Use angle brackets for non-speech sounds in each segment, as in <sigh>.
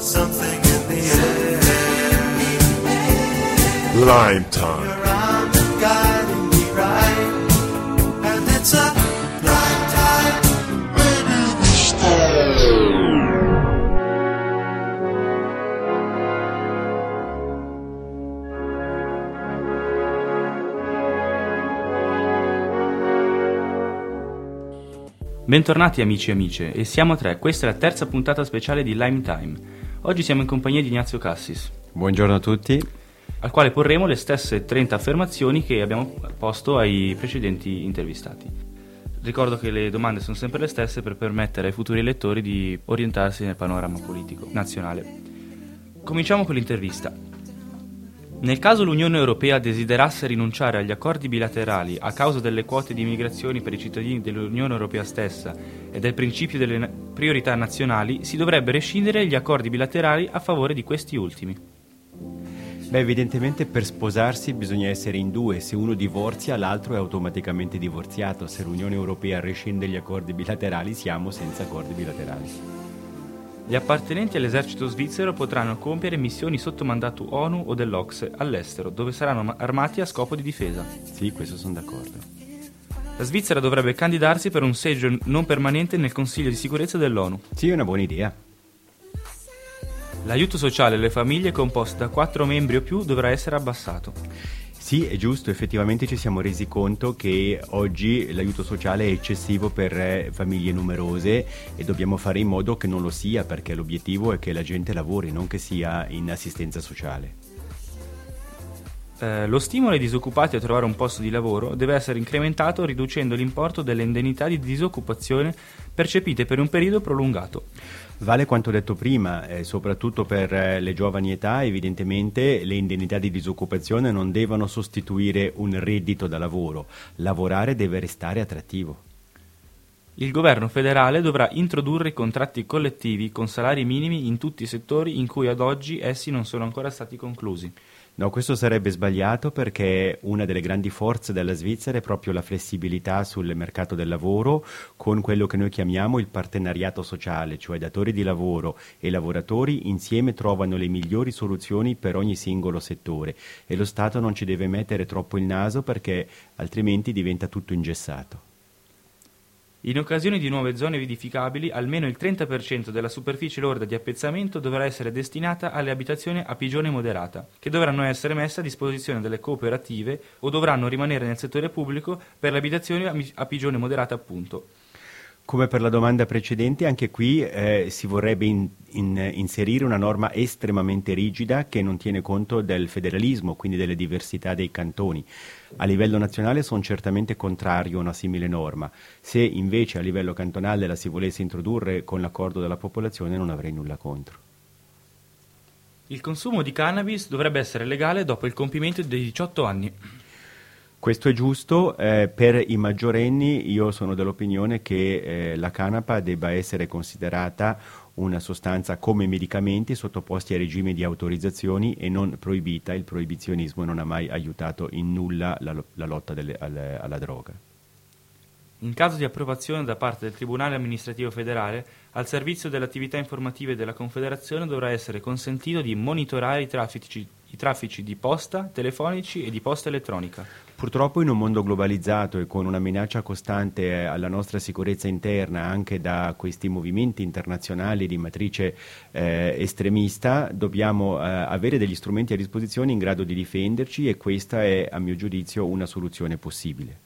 something in the air. Lime time. Your arm is guiding me right, and it's a lime time. Bentornati amici e amiche, e siamo tre, questa è la terza puntata speciale di Lime Time. Oggi siamo in compagnia di Ignazio Cassis, Buongiorno a tutti. al quale porremo le stesse 30 affermazioni che abbiamo posto ai precedenti intervistati. Ricordo che le domande sono sempre le stesse per permettere ai futuri lettori di orientarsi nel panorama politico nazionale. Cominciamo con l'intervista. Nel caso l'Unione Europea desiderasse rinunciare agli accordi bilaterali a causa delle quote di immigrazioni per i cittadini dell'Unione Europea stessa e del principio delle priorità nazionali, si dovrebbe rescindere gli accordi bilaterali a favore di questi ultimi. Beh, evidentemente per sposarsi bisogna essere in due, se uno divorzia l'altro è automaticamente divorziato, se l'Unione Europea rescinde gli accordi bilaterali siamo senza accordi bilaterali. Gli appartenenti all'esercito svizzero potranno compiere missioni sotto mandato ONU o dell'Ocse all'estero, dove saranno ma- armati a scopo di difesa. Sì, questo sono d'accordo. La Svizzera dovrebbe candidarsi per un seggio non permanente nel Consiglio di sicurezza dell'ONU. Sì, è una buona idea. L'aiuto sociale alle famiglie composto da 4 membri o più dovrà essere abbassato. Sì, è giusto, effettivamente ci siamo resi conto che oggi l'aiuto sociale è eccessivo per eh, famiglie numerose e dobbiamo fare in modo che non lo sia perché l'obiettivo è che la gente lavori, non che sia in assistenza sociale. Eh, lo stimolo ai disoccupati a trovare un posto di lavoro deve essere incrementato riducendo l'importo delle indennità di disoccupazione percepite per un periodo prolungato. Vale quanto detto prima, eh, soprattutto per eh, le giovani età, evidentemente le indennità di disoccupazione non devono sostituire un reddito da lavoro, lavorare deve restare attrattivo. Il governo federale dovrà introdurre i contratti collettivi con salari minimi in tutti i settori in cui ad oggi essi non sono ancora stati conclusi. No, questo sarebbe sbagliato perché una delle grandi forze della Svizzera è proprio la flessibilità sul mercato del lavoro con quello che noi chiamiamo il partenariato sociale, cioè datori di lavoro e lavoratori insieme trovano le migliori soluzioni per ogni singolo settore e lo Stato non ci deve mettere troppo il naso perché altrimenti diventa tutto ingessato. In occasione di nuove zone vidificabili, almeno il 30% della superficie lorda di appezzamento dovrà essere destinata alle abitazioni a pigione moderata, che dovranno essere messe a disposizione delle cooperative o dovranno rimanere nel settore pubblico per le abitazioni a pigione moderata appunto. Come per la domanda precedente, anche qui eh, si vorrebbe in- in- inserire una norma estremamente rigida che non tiene conto del federalismo, quindi delle diversità dei cantoni. A livello nazionale sono certamente contrario a una simile norma. Se invece a livello cantonale la si volesse introdurre con l'accordo della popolazione non avrei nulla contro. Il consumo di cannabis dovrebbe essere legale dopo il compimento dei 18 anni. Questo è giusto, eh, per i maggiorenni io sono dell'opinione che eh, la canapa debba essere considerata una sostanza come medicamenti sottoposti a regime di autorizzazioni e non proibita, il proibizionismo non ha mai aiutato in nulla la, la lotta delle- al- alla droga. In caso di approvazione da parte del Tribunale amministrativo federale, al servizio delle attività informative della Confederazione dovrà essere consentito di monitorare i traffici, i traffici di posta, telefonici e di posta elettronica. Purtroppo in un mondo globalizzato e con una minaccia costante eh, alla nostra sicurezza interna anche da questi movimenti internazionali di matrice eh, estremista, dobbiamo eh, avere degli strumenti a disposizione in grado di difenderci e questa è a mio giudizio una soluzione possibile.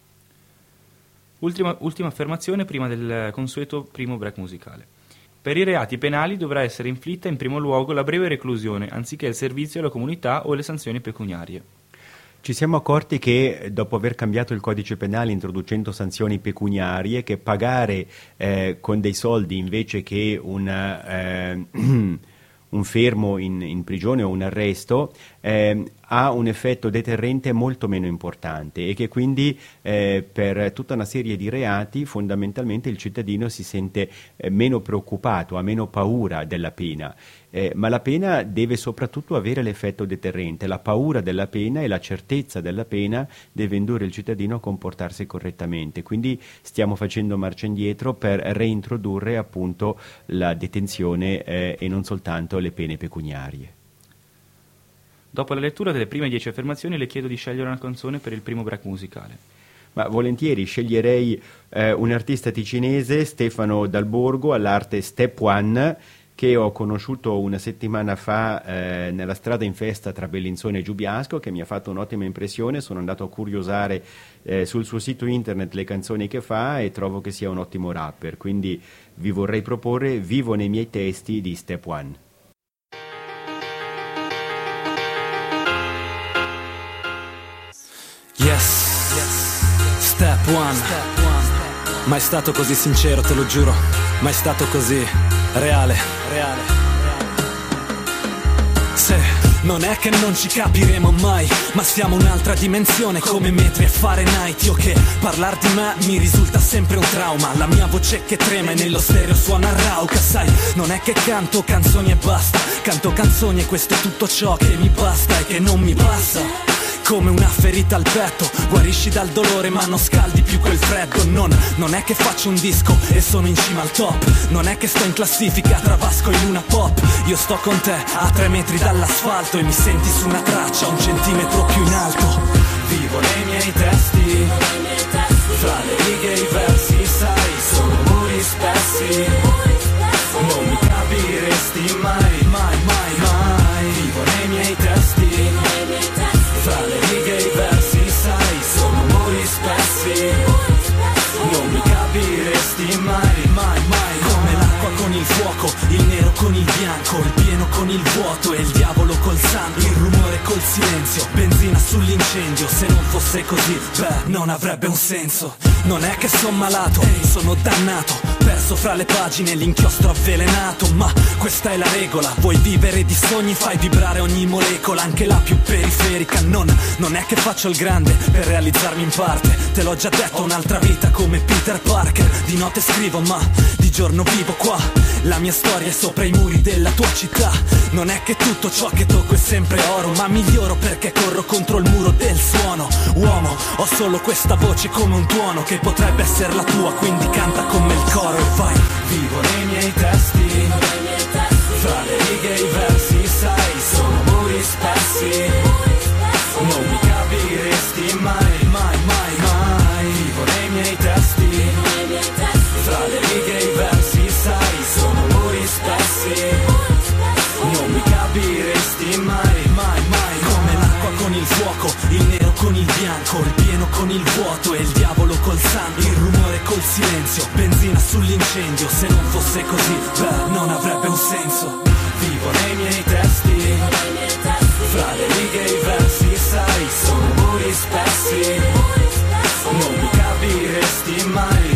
Ultima, ultima affermazione prima del consueto primo break musicale. Per i reati penali dovrà essere inflitta in primo luogo la breve reclusione, anziché il servizio alla comunità o le sanzioni pecuniarie. Ci siamo accorti che dopo aver cambiato il codice penale introducendo sanzioni pecuniarie, che pagare eh, con dei soldi invece che una, eh, <clears throat> un fermo in, in prigione o un arresto eh, ha un effetto deterrente molto meno importante e che quindi eh, per tutta una serie di reati fondamentalmente il cittadino si sente eh, meno preoccupato, ha meno paura della pena. Eh, ma la pena deve soprattutto avere l'effetto deterrente, la paura della pena e la certezza della pena deve indurre il cittadino a comportarsi correttamente. Quindi stiamo facendo marcia indietro per reintrodurre appunto la detenzione eh, e non soltanto le pene pecuniarie. Dopo la lettura delle prime dieci affermazioni le chiedo di scegliere una canzone per il primo break musicale. Ma volentieri sceglierei eh, un artista ticinese, Stefano Dalborgo, all'arte Step One, che ho conosciuto una settimana fa eh, nella strada in festa tra Bellinzone e Giubiasco, che mi ha fatto un'ottima impressione. Sono andato a curiosare eh, sul suo sito internet le canzoni che fa e trovo che sia un ottimo rapper. Quindi vi vorrei proporre Vivo nei miei testi di Step One. One. Mai stato così sincero, te lo giuro. Mai stato così reale. Reale. Se non è che non ci capiremo mai, ma siamo un'altra dimensione come metri e Fahrenheit. Io che parlar di me mi risulta sempre un trauma. La mia voce che trema e nello stereo suona rauca, sai. Non è che canto canzoni e basta, canto canzoni e questo è tutto ciò che mi basta e che non mi passa come una ferita al petto. Guarisci dal dolore ma non scaldi più quel freddo. Non, non è che faccio un disco e sono in cima al top. Non è che sto in classifica tra Vasco e Luna Pop. Io sto con te a tre metri dall'asfalto E mi senti su una traccia un centimetro più in alto. Vivo nei miei testi Fra le righe e i versi sai Sono muri spessi con il vuoto e il diavolo col col silenzio, benzina sull'incendio. Se non fosse così, beh, non avrebbe un senso. Non è che sono malato, sono dannato. Perso fra le pagine l'inchiostro avvelenato. Ma questa è la regola Vuoi vivere di sogni fai vibrare ogni molecola Anche la più periferica. Non, non è che faccio il grande per realizzarmi in parte. Te l'ho già detto un'altra vita come Peter Parker. Di notte scrivo ma di giorno vivo qua. La mia storia è sopra i muri della tua città. Non è che tutto ciò che tocco è sempre oro Ma miglioro perché corro contro il muro del suono. Uomo, ho solo questa voce come un tuono Che potrebbe essere la tua Quindi canta come il coro e vai. Vivo nei miei testi Fra le righe e i versi sai Sono muri spessi. Non mi capiresti mai, con il bianco Il pieno con il vuoto e il diavolo col sangue. Il rumore col silenzio, benzina sull'incendio. Se non fosse così, beh, non avrebbe un senso. Vivo nei miei testi Fra le righe e i versi, sai, sono muri spessi. Non mi capiresti mai,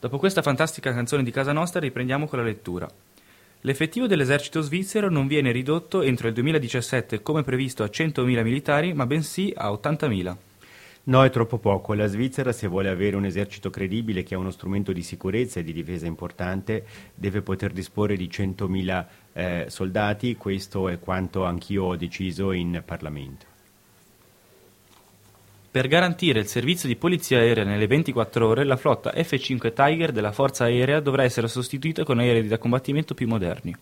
Dopo questa fantastica canzone di casa nostra riprendiamo con la lettura. L'effettivo dell'esercito svizzero non viene ridotto entro il 2017 come previsto a 100.000 militari, ma bensì a 80.000. No, è troppo poco. La Svizzera, se vuole avere un esercito credibile che ha uno strumento di sicurezza e di difesa importante, deve poter disporre di 100.000 eh, soldati. Questo è quanto anch'io ho deciso in Parlamento. Per garantire il servizio di polizia aerea nelle 24 ore, la flotta F-5 Tiger della Forza Aerea dovrà essere sostituita con aerei da combattimento più moderni.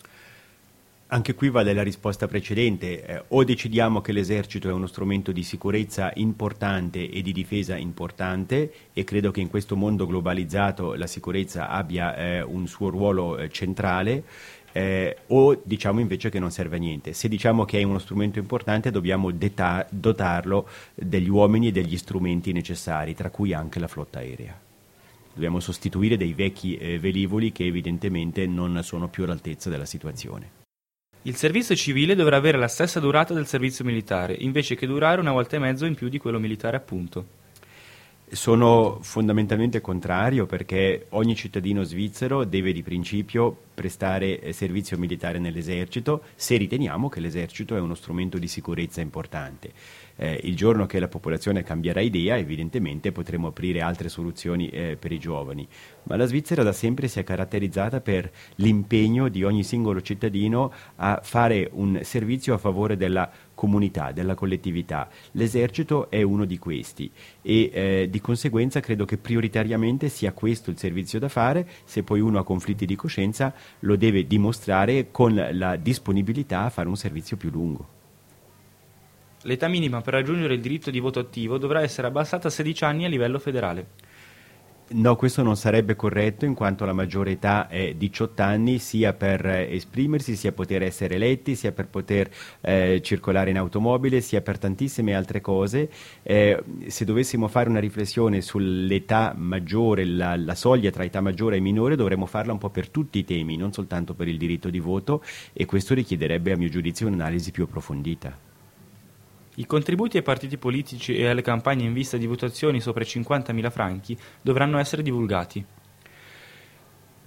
Anche qui vale la risposta precedente, eh, o decidiamo che l'esercito è uno strumento di sicurezza importante e di difesa importante e credo che in questo mondo globalizzato la sicurezza abbia eh, un suo ruolo eh, centrale, eh, o diciamo invece che non serve a niente. Se diciamo che è uno strumento importante dobbiamo deta- dotarlo degli uomini e degli strumenti necessari, tra cui anche la flotta aerea. Dobbiamo sostituire dei vecchi eh, velivoli che evidentemente non sono più all'altezza della situazione. Il servizio civile dovrà avere la stessa durata del servizio militare, invece che durare una volta e mezzo in più di quello militare appunto. Sono fondamentalmente contrario perché ogni cittadino svizzero deve di principio prestare eh, servizio militare nell'esercito se riteniamo che l'esercito è uno strumento di sicurezza importante eh, il giorno che la popolazione cambierà idea evidentemente potremo aprire altre soluzioni eh, per i giovani, ma la Svizzera da sempre si è caratterizzata per l'impegno di ogni singolo cittadino a fare un servizio a favore della comunità, della collettività. L'esercito è uno di questi e eh, di conseguenza credo che prioritariamente sia questo il servizio da fare, se poi uno ha conflitti di coscienza lo deve dimostrare con la disponibilità a fare un servizio più lungo. L'età minima per raggiungere il diritto di voto attivo dovrà essere abbassata a 16 anni a livello federale. No, questo non sarebbe corretto in quanto la maggiore età è 18 anni sia per eh, esprimersi, sia poter essere eletti, sia per poter eh, circolare in automobile, sia per tantissime altre cose. Eh, se dovessimo fare una riflessione sull'età maggiore, la, la, soglia tra età maggiore e minore, dovremmo farla un po' per tutti i temi, non soltanto per il diritto di voto e questo richiederebbe a mio giudizio un'analisi più approfondita. I contributi ai partiti politici e alle campagne in vista di votazioni sopra i 50.000 franchi dovranno essere divulgati.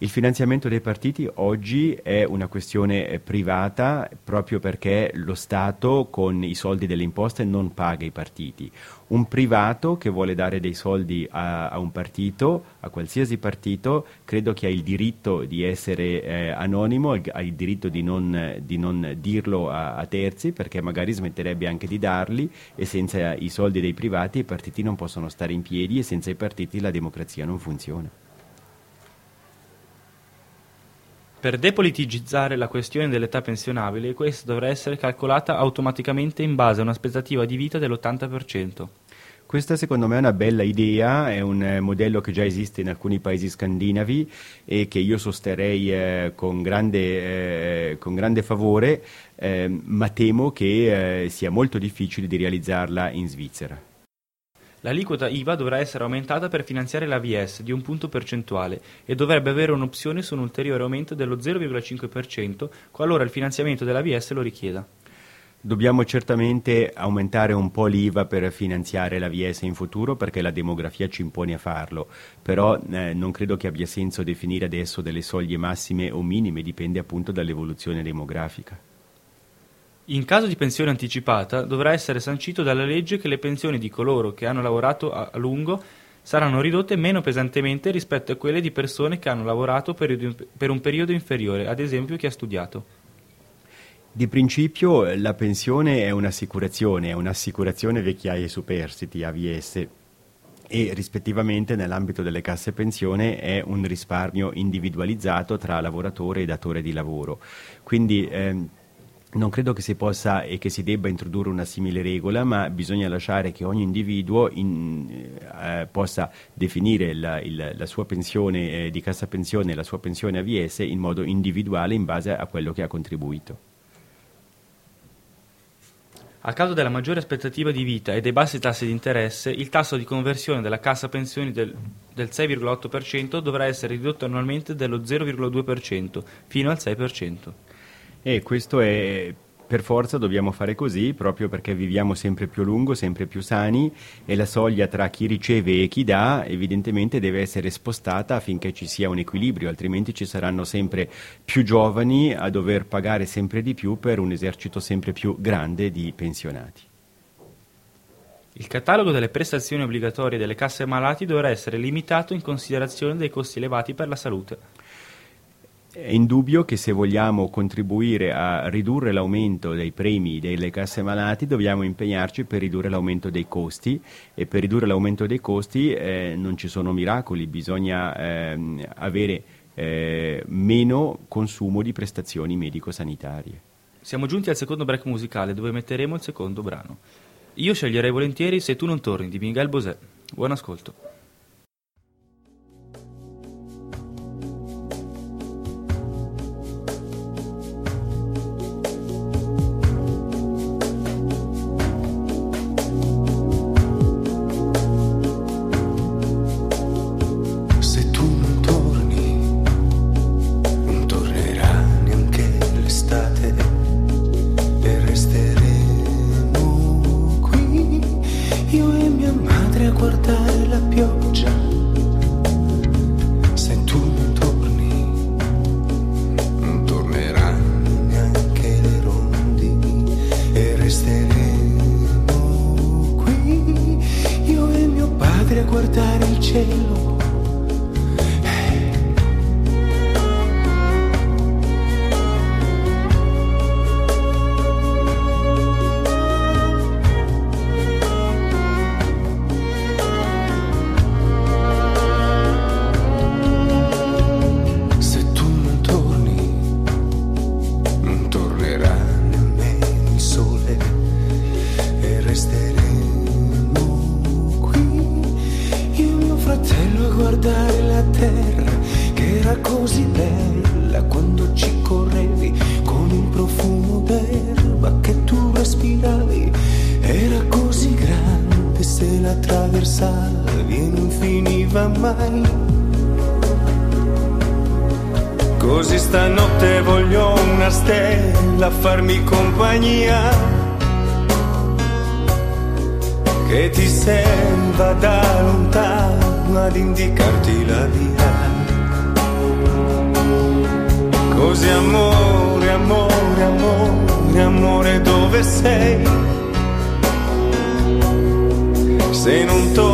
Il finanziamento dei partiti oggi è una questione eh, privata proprio perché lo Stato con i soldi delle imposte non paga i partiti. Un privato che vuole dare dei soldi a, a un partito, a qualsiasi partito, credo che ha il diritto di essere eh, anonimo, ha il diritto di non, di non dirlo a, a, terzi perché magari smetterebbe anche di darli e senza i soldi dei privati i partiti non possono stare in piedi e senza i partiti la democrazia non funziona. Per depoliticizzare la questione dell'età pensionabile, questa dovrà essere calcolata automaticamente in base a un'aspettativa di vita dell'80%. Questa secondo me è una bella idea, è un eh, modello che già esiste in alcuni paesi scandinavi e che io sosterrei eh, con, grande, eh, con, grande, favore, eh, ma temo che eh, sia molto difficile di realizzarla in Svizzera. L'aliquota IVA dovrà essere aumentata per finanziare l'AVS di un punto percentuale e dovrebbe avere un'opzione su un ulteriore aumento dello 0,5% qualora il finanziamento dell'AVS lo richieda. Dobbiamo certamente aumentare un po' l'IVA per finanziare l'AVS in futuro perché la demografia ci impone a farlo, però eh, non credo che abbia senso definire adesso delle soglie massime o minime, dipende appunto dall'evoluzione demografica. In caso di pensione anticipata dovrà essere sancito dalla legge che le pensioni di coloro che hanno lavorato a lungo saranno ridotte meno pesantemente rispetto a quelle di persone che hanno lavorato per un periodo inferiore, ad esempio chi ha studiato. Di principio la pensione è un'assicurazione, è un'assicurazione vecchiaia e superstiti, AVS, e rispettivamente nell'ambito delle casse pensione è un risparmio individualizzato tra lavoratore e datore di lavoro. Quindi ehm, non credo che si possa e che si debba introdurre una simile regola, ma bisogna lasciare che ogni individuo in, eh, possa definire la, il, la sua pensione eh, di cassa pensione e la sua pensione AVS in modo individuale in base a quello che ha contribuito. A causa della maggiore aspettativa di vita e dei bassi tassi di interesse, il tasso di conversione della cassa pensioni del, del 6,8% dovrà essere ridotto annualmente dello 0,2% fino al 6%. E questo è per forza dobbiamo fare così proprio perché viviamo sempre più a lungo, sempre più sani e la soglia tra chi riceve e chi dà evidentemente deve essere spostata affinché ci sia un equilibrio, altrimenti ci saranno sempre più giovani a dover pagare sempre di più per un esercito sempre più grande di pensionati. Il catalogo delle prestazioni obbligatorie delle casse malati dovrà essere limitato in considerazione dei costi elevati per la salute. È indubbio che se vogliamo contribuire a ridurre l'aumento dei premi delle casse malati dobbiamo impegnarci per ridurre l'aumento dei costi e per ridurre l'aumento dei costi eh, non ci sono miracoli, bisogna eh, avere eh, meno consumo di prestazioni medico-sanitarie. Siamo giunti al secondo break musicale dove metteremo il secondo brano. Io sceglierei volentieri Se tu non torni di Miguel Bosè. Buon ascolto. così bella quando ci correvi con il profumo d'erba che tu respiravi. Era così grande se la traversavi e non finiva mai. Così stanotte voglio una stella farmi compagnia. Che ti serva da lontano ad indicarti la via. Così amore, amore, amore, amore dove sei? Se non torni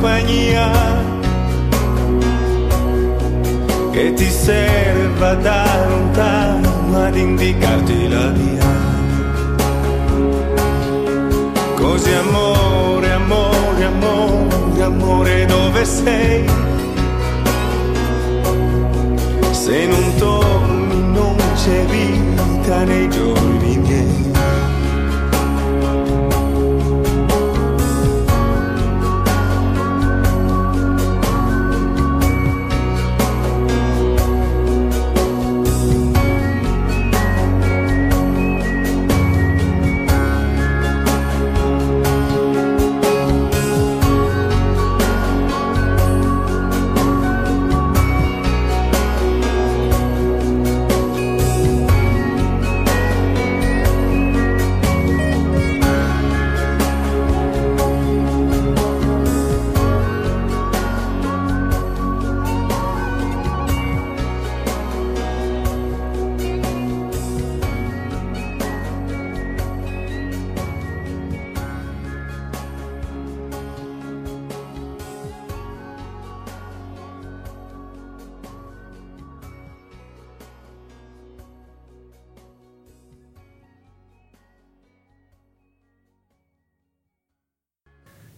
compagnia che ti serva da lontano ad indicarti la via. Così amore, amore, amore, amore, dove sei? Se non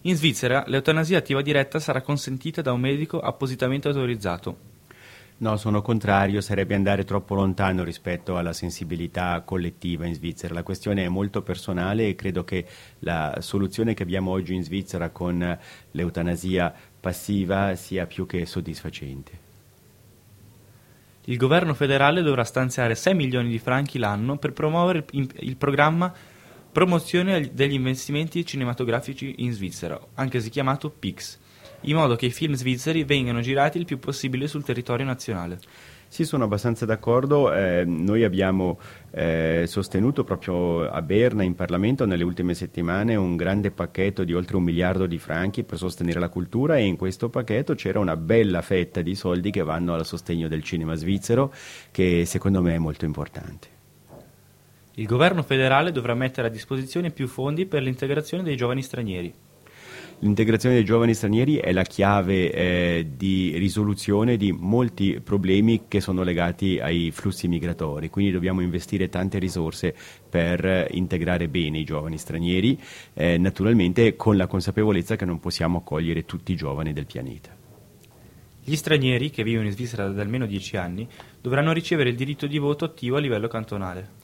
In Svizzera l'eutanasia attiva diretta sarà consentita da un medico appositamente autorizzato. No, sono contrario, sarebbe andare troppo lontano rispetto alla sensibilità collettiva in Svizzera. La questione è molto personale e credo che la soluzione che abbiamo oggi in Svizzera con l'eutanasia passiva sia più che soddisfacente. Il governo federale dovrà stanziare 6 milioni di franchi l'anno per promuovere il programma Promozione degli investimenti cinematografici in Svizzera, anche se chiamato PIX, in modo che i film svizzeri vengano girati il più possibile sul territorio nazionale. Sì, sono abbastanza d'accordo. Eh, noi abbiamo eh, sostenuto proprio a Berna in Parlamento nelle ultime settimane un grande pacchetto di oltre un miliardo di franchi per sostenere la cultura e in questo pacchetto c'era una bella fetta di soldi che vanno al sostegno del cinema svizzero che secondo me è molto importante. Il governo federale dovrà mettere a disposizione più fondi per l'integrazione dei giovani stranieri. L'integrazione dei giovani stranieri è la chiave eh, di risoluzione di molti problemi che sono legati ai flussi migratori, quindi dobbiamo investire tante risorse per integrare bene i giovani stranieri, eh, naturalmente con la consapevolezza che non possiamo accogliere tutti i giovani del pianeta. Gli stranieri che vivono in Svizzera da almeno 10 anni dovranno ricevere il diritto di voto attivo a livello cantonale.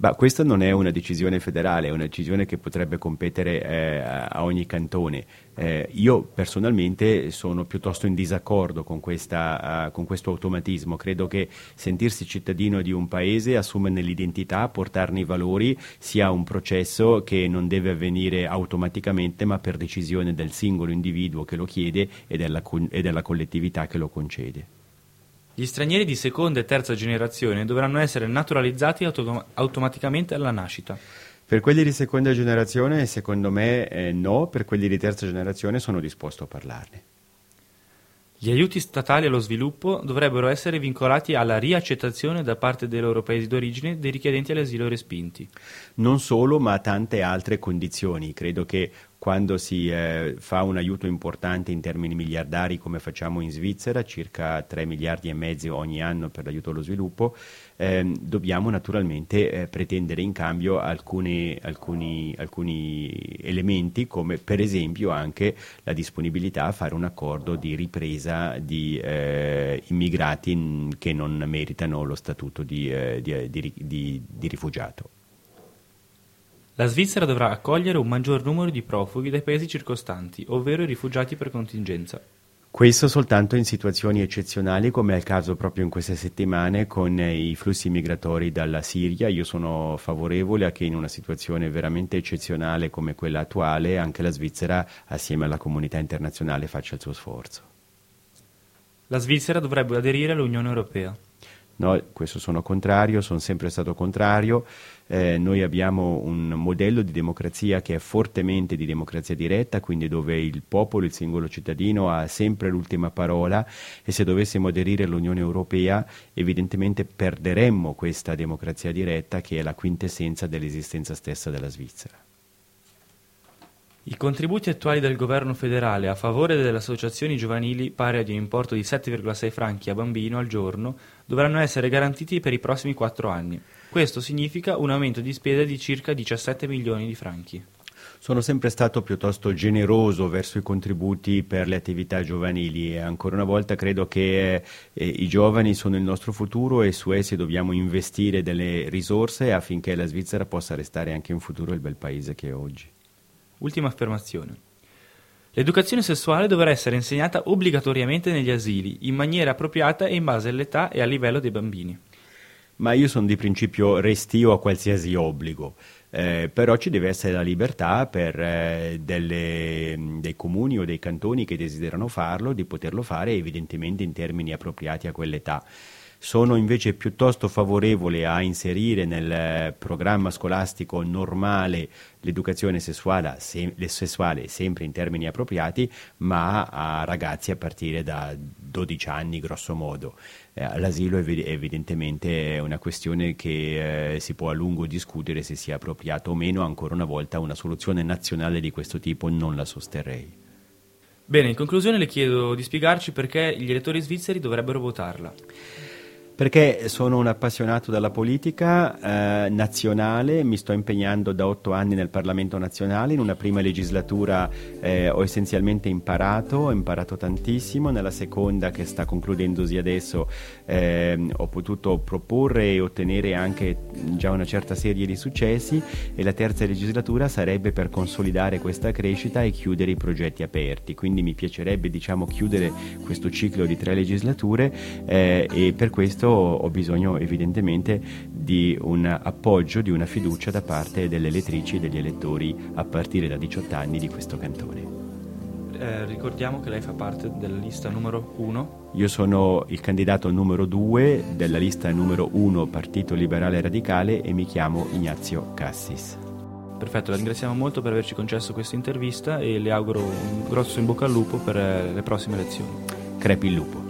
Bah, questa non è una decisione federale, è una decisione che potrebbe competere eh, a ogni cantone. Eh, io personalmente sono piuttosto in disaccordo con, questa, uh, con, questo automatismo. Credo che sentirsi cittadino di un paese, assumerne l'identità, portarne i valori, sia un processo che non deve avvenire automaticamente, ma per decisione del singolo individuo che lo chiede e della, e della collettività che lo concede. Gli stranieri di seconda e terza generazione dovranno essere naturalizzati autom- automaticamente alla nascita. Per quelli di seconda generazione, secondo me eh, no, per quelli di terza generazione sono disposto a parlarne. Gli aiuti statali allo sviluppo dovrebbero essere vincolati alla riaccettazione da parte dei loro paesi d'origine dei richiedenti all'asilo respinti. Non solo, ma tante altre condizioni. Credo che quando si eh, fa un aiuto importante in termini miliardari come facciamo in Svizzera, circa 3 miliardi e mezzo ogni anno per l'aiuto allo sviluppo, eh, dobbiamo naturalmente eh, pretendere in cambio alcuni, alcuni, alcuni, elementi come per esempio anche la disponibilità a fare un accordo di ripresa di eh, immigrati che non meritano lo statuto di, eh, di, di, di rifugiato. La Svizzera dovrà accogliere un maggior numero di profughi dai paesi circostanti, ovvero i rifugiati per contingenza. Questo soltanto in situazioni eccezionali come è il caso proprio in queste settimane con i flussi migratori dalla Siria. Io sono favorevole a che in una situazione veramente eccezionale come quella attuale anche la Svizzera assieme alla comunità internazionale faccia il suo sforzo. La Svizzera dovrebbe aderire all'Unione Europea. No, questo sono contrario, sono sempre stato contrario. Eh, noi abbiamo un modello di democrazia che è fortemente di democrazia diretta, quindi dove il popolo, il singolo cittadino ha sempre l'ultima parola e se dovessimo aderire all'Unione Europea evidentemente perderemmo questa democrazia diretta che è la quintessenza dell'esistenza stessa della Svizzera. I contributi attuali del governo federale a favore delle associazioni giovanili pari ad un importo di 7,6 franchi a bambino al giorno dovranno essere garantiti per i prossimi quattro anni. Questo significa un aumento di spesa di circa 17 milioni di franchi. Sono sempre stato piuttosto generoso verso i contributi per le attività giovanili e ancora una volta credo che eh, i giovani sono il nostro futuro e su essi dobbiamo investire delle risorse affinché la Svizzera possa restare anche in futuro il bel paese che è oggi. Ultima affermazione. L'educazione sessuale dovrà essere insegnata obbligatoriamente negli asili, in maniera appropriata e in base all'età e al livello dei bambini. Ma io sono di principio restio a qualsiasi obbligo. Eh, però ci deve essere la libertà per eh, delle, dei comuni o dei cantoni che desiderano farlo di poterlo fare evidentemente in termini appropriati a quell'età. Sono invece piuttosto favorevole a inserire nel programma scolastico normale l'educazione sessuale, se, sessuale sempre in termini appropriati, ma a ragazzi a partire da 12 anni grosso modo. Eh, l'asilo ev- evidentemente è una questione che eh, si può a lungo discutere se sia appropriato o meno, ancora una volta una soluzione nazionale di questo tipo non la sosterrei. Bene, in conclusione le chiedo di spiegarci perché gli elettori svizzeri dovrebbero votarla. Perché sono un appassionato della politica eh, nazionale, mi sto impegnando da otto anni nel Parlamento nazionale, in una prima legislatura eh, ho essenzialmente imparato, ho imparato tantissimo, nella seconda che sta concludendosi adesso eh, ho potuto proporre e ottenere anche già una certa serie di successi e la terza legislatura sarebbe per consolidare questa crescita e chiudere i progetti aperti, quindi mi piacerebbe diciamo chiudere questo ciclo di tre legislature eh, e per questo ho bisogno evidentemente di un appoggio, di una fiducia da parte delle elettrici e degli elettori a partire da 18 anni di questo cantone. Eh, ricordiamo che lei fa parte della lista numero 1. Io sono il candidato numero 2 della lista numero 1 Partito Liberale Radicale e mi chiamo Ignazio Cassis. Perfetto, la ringraziamo molto per averci concesso questa intervista e le auguro un grosso in bocca al lupo per le prossime elezioni. Crepi il lupo.